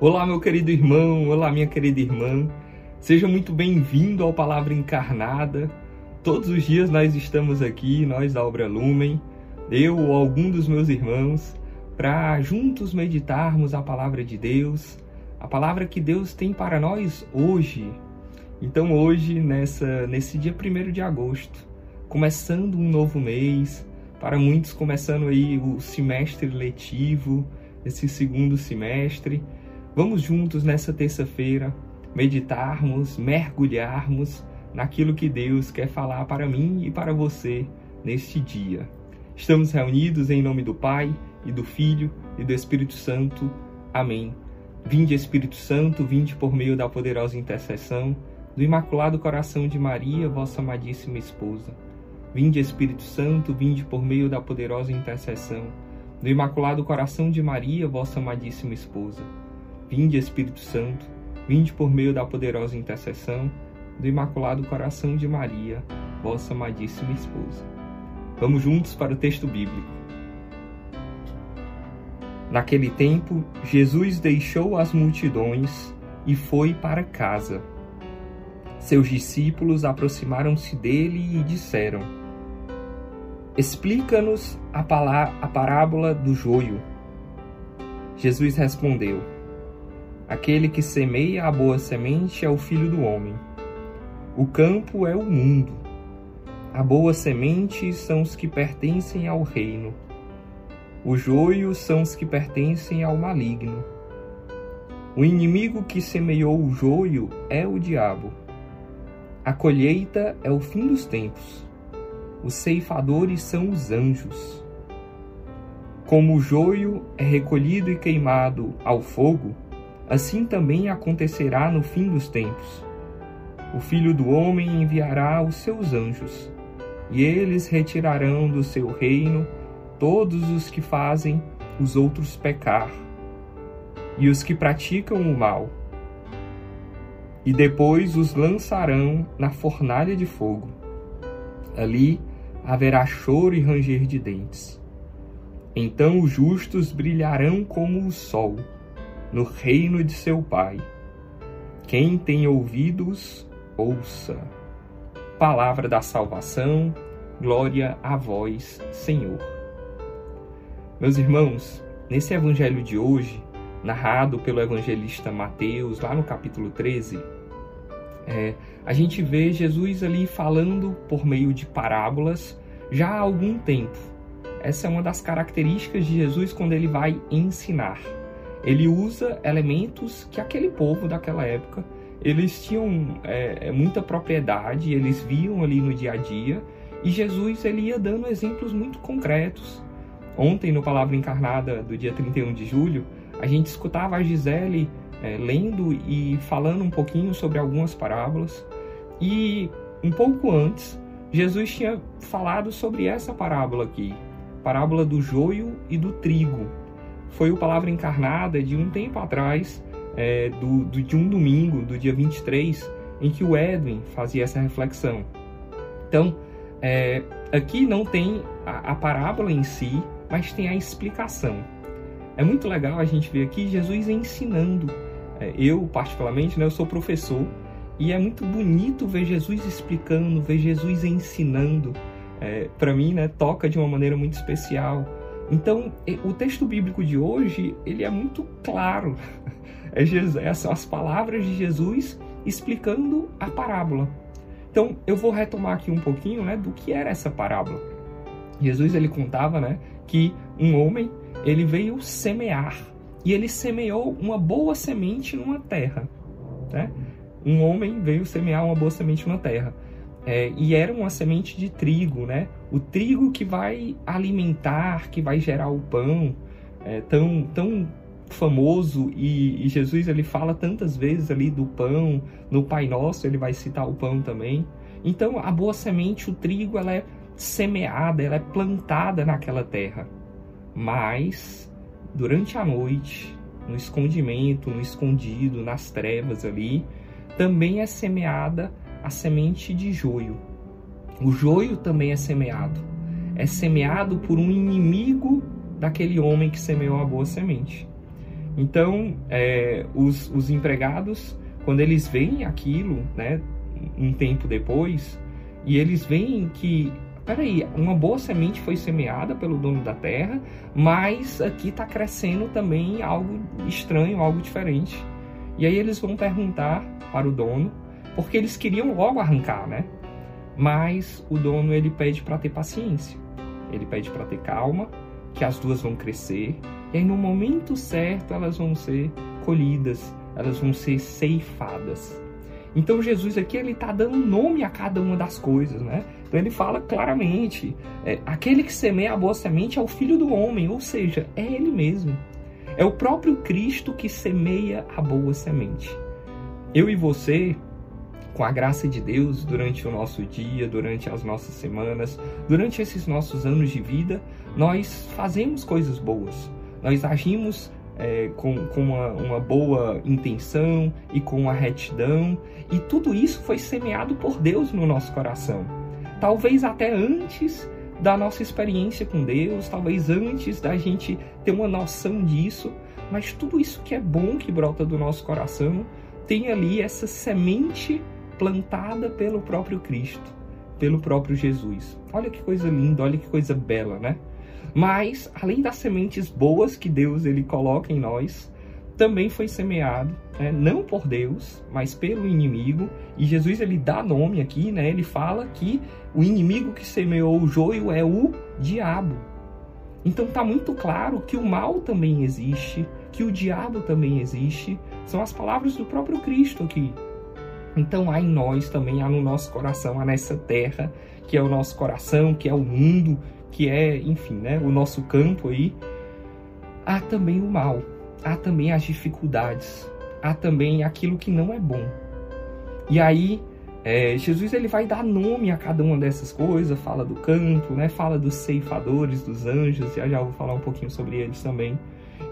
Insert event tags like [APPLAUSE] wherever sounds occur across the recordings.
Olá, meu querido irmão, olá, minha querida irmã. Seja muito bem-vindo ao Palavra Encarnada. Todos os dias nós estamos aqui, nós da Obra Lumen, eu ou algum dos meus irmãos, para juntos meditarmos a palavra de Deus, a palavra que Deus tem para nós hoje. Então, hoje, nessa, nesse dia 1 de agosto, começando um novo mês, para muitos começando aí o semestre letivo, esse segundo semestre, Vamos juntos nessa terça-feira meditarmos, mergulharmos naquilo que Deus quer falar para mim e para você neste dia. Estamos reunidos em nome do Pai e do Filho e do Espírito Santo. Amém. Vinde Espírito Santo, vinde por meio da poderosa intercessão do Imaculado Coração de Maria, vossa amadíssima esposa. Vinde Espírito Santo, vinde por meio da poderosa intercessão do Imaculado Coração de Maria, vossa amadíssima esposa. Vinde, Espírito Santo, vinde por meio da poderosa intercessão do Imaculado Coração de Maria, vossa amadíssima esposa. Vamos juntos para o texto bíblico. Naquele tempo, Jesus deixou as multidões e foi para casa. Seus discípulos aproximaram-se dele e disseram: Explica-nos a, a parábola do joio. Jesus respondeu: Aquele que semeia a boa semente é o filho do homem. O campo é o mundo. A boa semente são os que pertencem ao reino. O joio são os que pertencem ao maligno. O inimigo que semeou o joio é o diabo. A colheita é o fim dos tempos. Os ceifadores são os anjos. Como o joio é recolhido e queimado ao fogo, assim também acontecerá no fim dos tempos. O Filho do Homem enviará os seus anjos, e eles retirarão do seu reino todos os que fazem os outros pecar, e os que praticam o mal. E depois os lançarão na fornalha de fogo. Ali haverá choro e ranger de dentes. Então os justos brilharão como o sol no reino de seu Pai. Quem tem ouvidos, ouça. Palavra da salvação, glória a vós, Senhor. Meus irmãos, nesse evangelho de hoje, narrado pelo evangelista Mateus, lá no capítulo 13, é, a gente vê Jesus ali falando por meio de parábolas já há algum tempo. Essa é uma das características de Jesus quando ele vai ensinar ele usa elementos que aquele povo daquela época eles tinham é, é, muita propriedade, eles viam ali no dia a dia. E Jesus ele ia dando exemplos muito concretos. Ontem no Palavra Encarnada do dia 31 de julho, a gente escutava a Gisele é, lendo e falando um pouquinho sobre algumas parábolas. E um pouco antes Jesus tinha falado sobre essa parábola aqui, parábola do joio e do trigo foi o Palavra Encarnada de um tempo atrás, é, do, do, de um domingo, do dia 23, em que o Edwin fazia essa reflexão. Então, é, aqui não tem a, a, parábola em si, mas tem a explicação. É muito legal a gente ver aqui Jesus ensinando. É, eu, particularmente, né, eu sou professor, e é muito bonito ver Jesus explicando, ver Jesus ensinando. É, Para mim, né, toca de uma maneira muito especial. Então, o texto bíblico de hoje, ele é muito claro. [LAUGHS] É Jesus, são as palavras de Jesus explicando a parábola. Então, eu vou retomar aqui um pouquinho, né, do que era essa parábola. Jesus ele contava, né, que um homem, ele veio semear e ele semeou uma boa semente numa terra, né? Um homem veio semear uma boa semente numa terra. É, e era uma semente de trigo, né? O trigo que vai alimentar, que vai gerar o pão, é, tão, tão famoso e, e, Jesus ele fala tantas vezes ali do pão, no Pai Nosso ele vai citar o pão também. Então a boa semente, o trigo, ela é semeada, ela é plantada naquela terra. Mas durante a noite, no escondimento, no escondido, nas trevas ali, também é semeada a semente de joio. O joio também é semeado. É semeado por um inimigo daquele homem que semeou a boa semente. Então, é, os, os empregados, quando eles veem aquilo, né, um tempo depois, e eles veem que, peraí, uma boa semente foi semeada pelo dono da terra, mas aqui está crescendo também algo estranho, algo diferente. E aí eles vão perguntar para o dono, porque eles queriam logo arrancar, né? Mas o dono ele pede para ter paciência, ele pede para ter calma, que as duas vão crescer e aí no momento certo elas vão ser colhidas, elas vão ser ceifadas. Então Jesus aqui ele está dando nome a cada uma das coisas, né? Então ele fala claramente, é, aquele que semeia a boa semente é o Filho do Homem, ou seja, é ele mesmo. É o próprio Cristo que semeia a boa semente. Eu e você com a graça de Deus durante o nosso dia, durante as nossas semanas, durante esses nossos anos de vida, nós fazemos coisas boas. Nós agimos é, com, com uma, uma, boa intenção e com uma retidão, e tudo isso foi semeado por Deus no nosso coração. Talvez até antes da nossa experiência com Deus, talvez antes da gente ter uma noção disso, mas tudo isso que é bom que brota do nosso coração tem ali essa semente plantada pelo próprio Cristo, pelo próprio Jesus. Olha que coisa linda, olha que coisa bela, né? Mas além das sementes boas que Deus ele coloca em nós, também foi semeado, né? não por Deus, mas pelo inimigo. E Jesus ele dá nome aqui, né? Ele fala que o inimigo que semeou o joio é o diabo. Então está muito claro que o mal também existe, que o diabo também existe. São as palavras do próprio Cristo aqui. Então há em nós também, há no nosso coração, há nessa terra, que é o nosso coração, que é o mundo, que é, enfim, né, o nosso campo aí, há também o mal, há também as dificuldades, há também aquilo que não é bom. E aí, é, Jesus ele vai dar nome a cada uma dessas coisas, fala do campo, né, fala dos ceifadores, dos anjos, já já vou falar um pouquinho sobre eles também.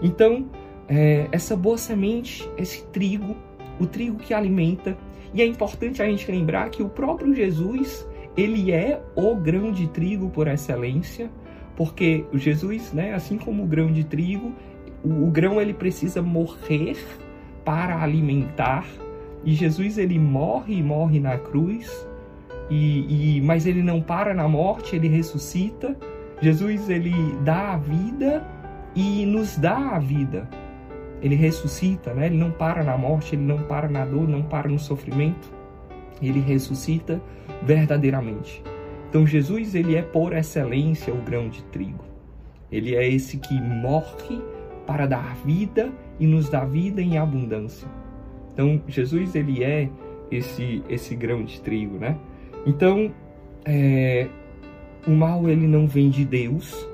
Então, é, essa boa semente, esse trigo, o trigo que alimenta, e é importante a gente lembrar que o próprio Jesus, ele é o grão de trigo por excelência, porque Jesus, né, assim como o grão de trigo, o, o grão ele precisa morrer para alimentar, e Jesus ele morre e morre na cruz, e, e, mas ele não para na morte, ele ressuscita. Jesus ele dá a vida e nos dá a vida ele ressuscita, né? Ele não para na morte, ele não para na dor, não para no sofrimento. Ele ressuscita verdadeiramente. Então Jesus, ele é por excelência o grão de trigo. Ele é esse que morre para dar vida e nos dá vida em abundância. Então Jesus, ele é esse esse grão de trigo, né? Então, é, o mal ele não vem de Deus,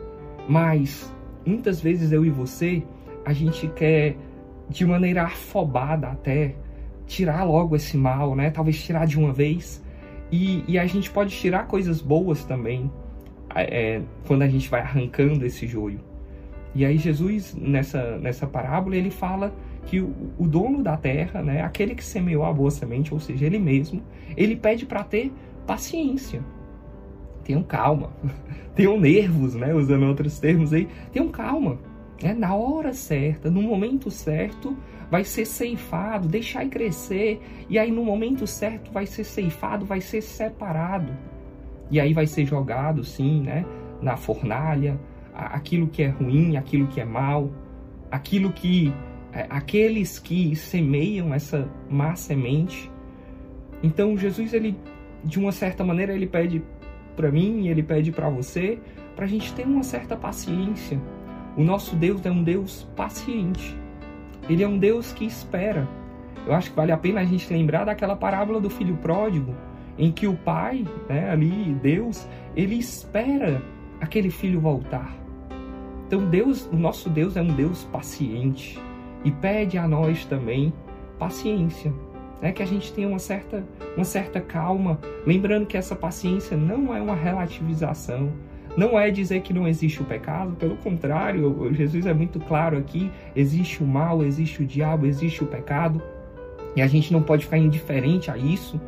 mas muitas vezes eu e você a gente quer, de maneira afobada até, tirar logo esse mal, né? Talvez tirar de uma vez. E, e a gente pode tirar coisas boas também é, quando a gente vai arrancando esse joio. E aí Jesus, nessa, nessa parábola, ele fala que o, o dono da terra, né, aquele que semeou a boa semente, ou seja, ele mesmo, ele pede para ter paciência. Tenham calma. [LAUGHS] Tenham nervos, né, usando outros termos aí. Tenham calma é, na hora certa, no momento certo, vai ser ceifado, deixar crescer, e aí no momento certo vai ser ceifado, vai ser separado. E aí vai ser jogado, sim, né, na fornalha, aquilo que é ruim, aquilo que é mal, aquilo que é, aqueles que semeiam essa má semente. Então Jesus ele de uma certa maneira ele pede para mim, ele pede para você, para a gente ter uma certa paciência o nosso Deus é um Deus paciente. Ele é um Deus que espera. Eu acho que vale a pena a gente lembrar daquela parábola do filho pródigo, em que o pai, né, ali, Deus, ele espera aquele filho voltar. Então Deus, o nosso Deus é um Deus paciente e pede a nós também paciência, né? Que a gente tenha uma certa, uma certa calma, lembrando que essa paciência não é uma relativização, não é dizer que não existe o pecado, pelo contrário, Jesus é muito claro aqui: existe o mal, existe o diabo, existe o pecado, e a gente não pode ficar indiferente a isso,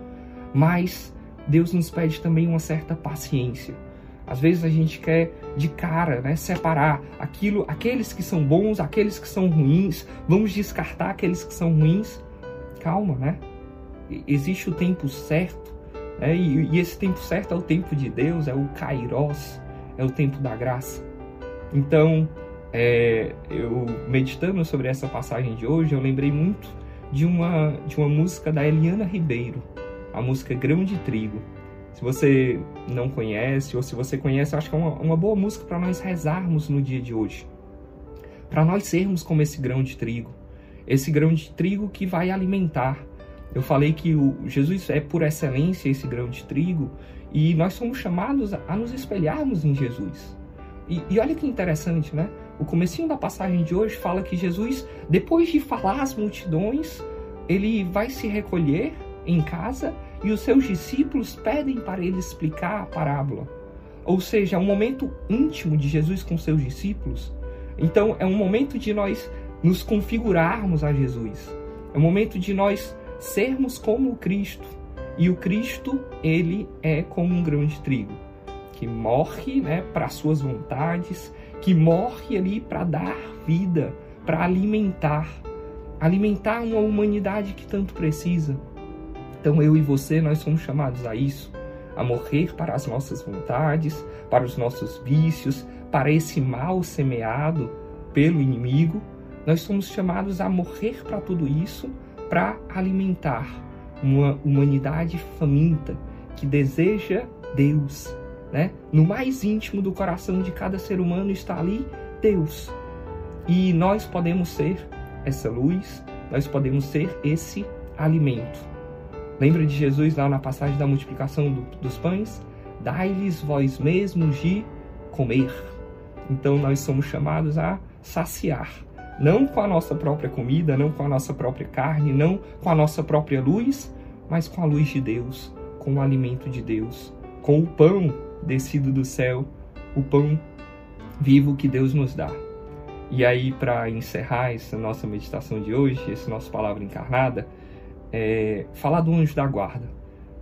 mas Deus nos pede também uma certa paciência. Às vezes a gente quer de cara, né, separar aquilo, aqueles que são bons, aqueles que são ruins, vamos descartar aqueles que são ruins. Calma, né? Existe o tempo certo, né? e, e esse tempo certo é o tempo de Deus, é o Kairos, é o tempo da graça. Então, é, eu meditando sobre essa passagem de hoje, eu lembrei muito de uma, de uma música da Eliana Ribeiro, a música Grão de Trigo. Se você não conhece, ou se você conhece, acho que é uma, uma boa música para nós rezarmos no dia de hoje. Para nós sermos como esse grão de trigo. Esse grão de trigo que vai alimentar. Eu falei que o Jesus é por excelência esse grão de trigo e nós somos chamados a nos espelharmos em Jesus. E, e olha que interessante, né? O comecinho da passagem de hoje fala que Jesus, depois de falar às multidões, ele vai se recolher em casa e os seus discípulos pedem para ele explicar a parábola. Ou seja, é um momento íntimo de Jesus com seus discípulos. Então, é um momento de nós nos configurarmos a Jesus. É um momento de nós sermos como Cristo. E o Cristo, ele é como um grão de trigo, que morre né, para suas vontades, que morre ali para dar vida, para alimentar, alimentar uma humanidade que tanto precisa. Então eu e você, nós somos chamados a isso, a morrer para as nossas vontades, para os nossos vícios, para esse mal semeado pelo inimigo. Nós somos chamados a morrer para tudo isso, para alimentar uma humanidade faminta que deseja Deus, né? No mais íntimo do coração de cada ser humano está ali Deus. E nós podemos ser essa luz, nós podemos ser esse alimento. Lembra de Jesus lá na passagem da multiplicação do, dos pães? Dai-lhes vós mesmos de comer. Então nós somos chamados a saciar, não com a nossa própria comida, não com a nossa própria carne, não com a nossa própria luz, mas com a luz de Deus, com o alimento de Deus, com o pão descido do céu, o pão vivo que Deus nos dá. E aí, para encerrar essa nossa meditação de hoje, esse nosso palavra encarnada, é, falar do anjo da guarda.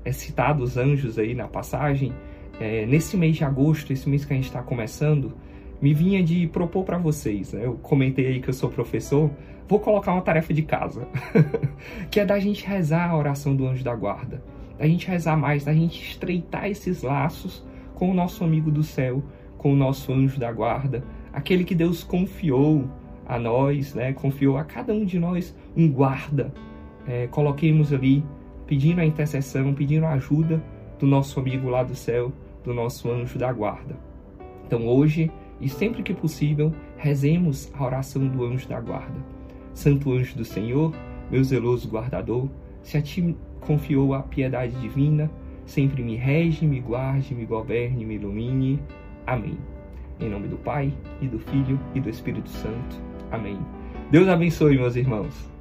É citado os anjos aí na passagem. É, nesse mês de agosto, esse mês que a gente está começando, me vinha de propor para vocês. Né? Eu comentei aí que eu sou professor, vou colocar uma tarefa de casa, [LAUGHS] que é da gente rezar a oração do anjo da guarda, da gente rezar mais, da gente estreitar esses laços com o nosso amigo do céu, com o nosso anjo da guarda, aquele que Deus confiou a nós, né? confiou a cada um de nós um guarda é, coloquemos ali pedindo a intercessão, pedindo a ajuda do nosso amigo lá do céu, do nosso anjo da guarda. Então hoje e sempre que possível, rezemos a oração do anjo da guarda. Santo anjo do Senhor, meu zeloso guardador, se a ti confiou a piedade divina, sempre me rege, me guarde, me governe, me ilumine. Amém. Em nome do Pai, e do Filho, e do Espírito Santo. Amém. Deus abençoe, meus irmãos.